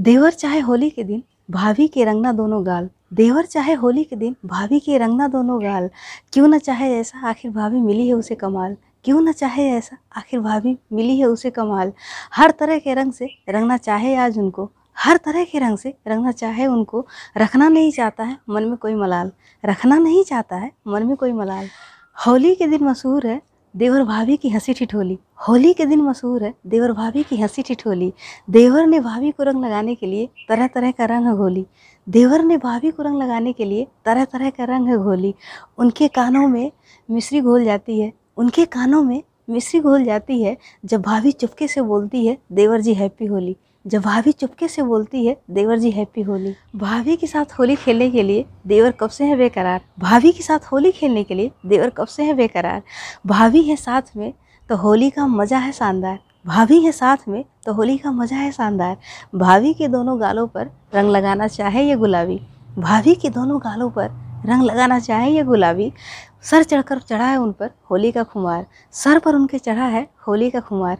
देवर चाहे होली के दिन भाभी के रंगना दोनों गाल। देवर चाहे होली के दिन भाभी के रंगना दोनों गाल। क्यों ना चाहे ऐसा आखिर भाभी मिली है उसे कमाल। क्यों ना चाहे ऐसा आखिर भाभी मिली है उसे कमाल। हर तरह के रंग से रंगना चाहे आज उनको। हर तरह के रंग से रंगना चाहे उनको। रखना नहीं चाहता है मन में कोई मलाल। रखना नहीं चाहता है मन में कोई मलाल। होली के दिन मशहूर है देवर भाभी की हँसी ठिठोली। होली के दिन मशहूर है देवर भाभी की हँसी ठिठोली। देवर ने भाभी को रंग लगाने के लिए तरह तरह का रंग घोली। देवर ने भाभी को रंग लगाने के लिए तरह तरह का रंग घोली। उनके कानों में मिश्री घोल जाती है। उनके कानों में मिश्री घोल जाती है जब भाभी चुपके से बोलती है, देवर जी, हैप्पी होली। जब भाभी चुपके से बोलती है, देवर जी हैप्पी होली। भाभी के साथ होली खेलने के लिए देवर कब से है बेकरार? भाभी के साथ होली खेलने के लिए देवर कब से है बेकरार? भाभी है साथ में तो होली का मज़ा है शानदार। भाभी है साथ में तो होली का मज़ा है शानदार। भाभी के दोनों गालों पर रंग लगाना चाहे ये गुलाबी। भाभी के दोनों गालों पर रंग लगाना चाहे ये गुलाबी। सर चढ़कर चढ़ा है उन पर होली का खुमार। सर पर उनके चढ़ा है होली का खुमार।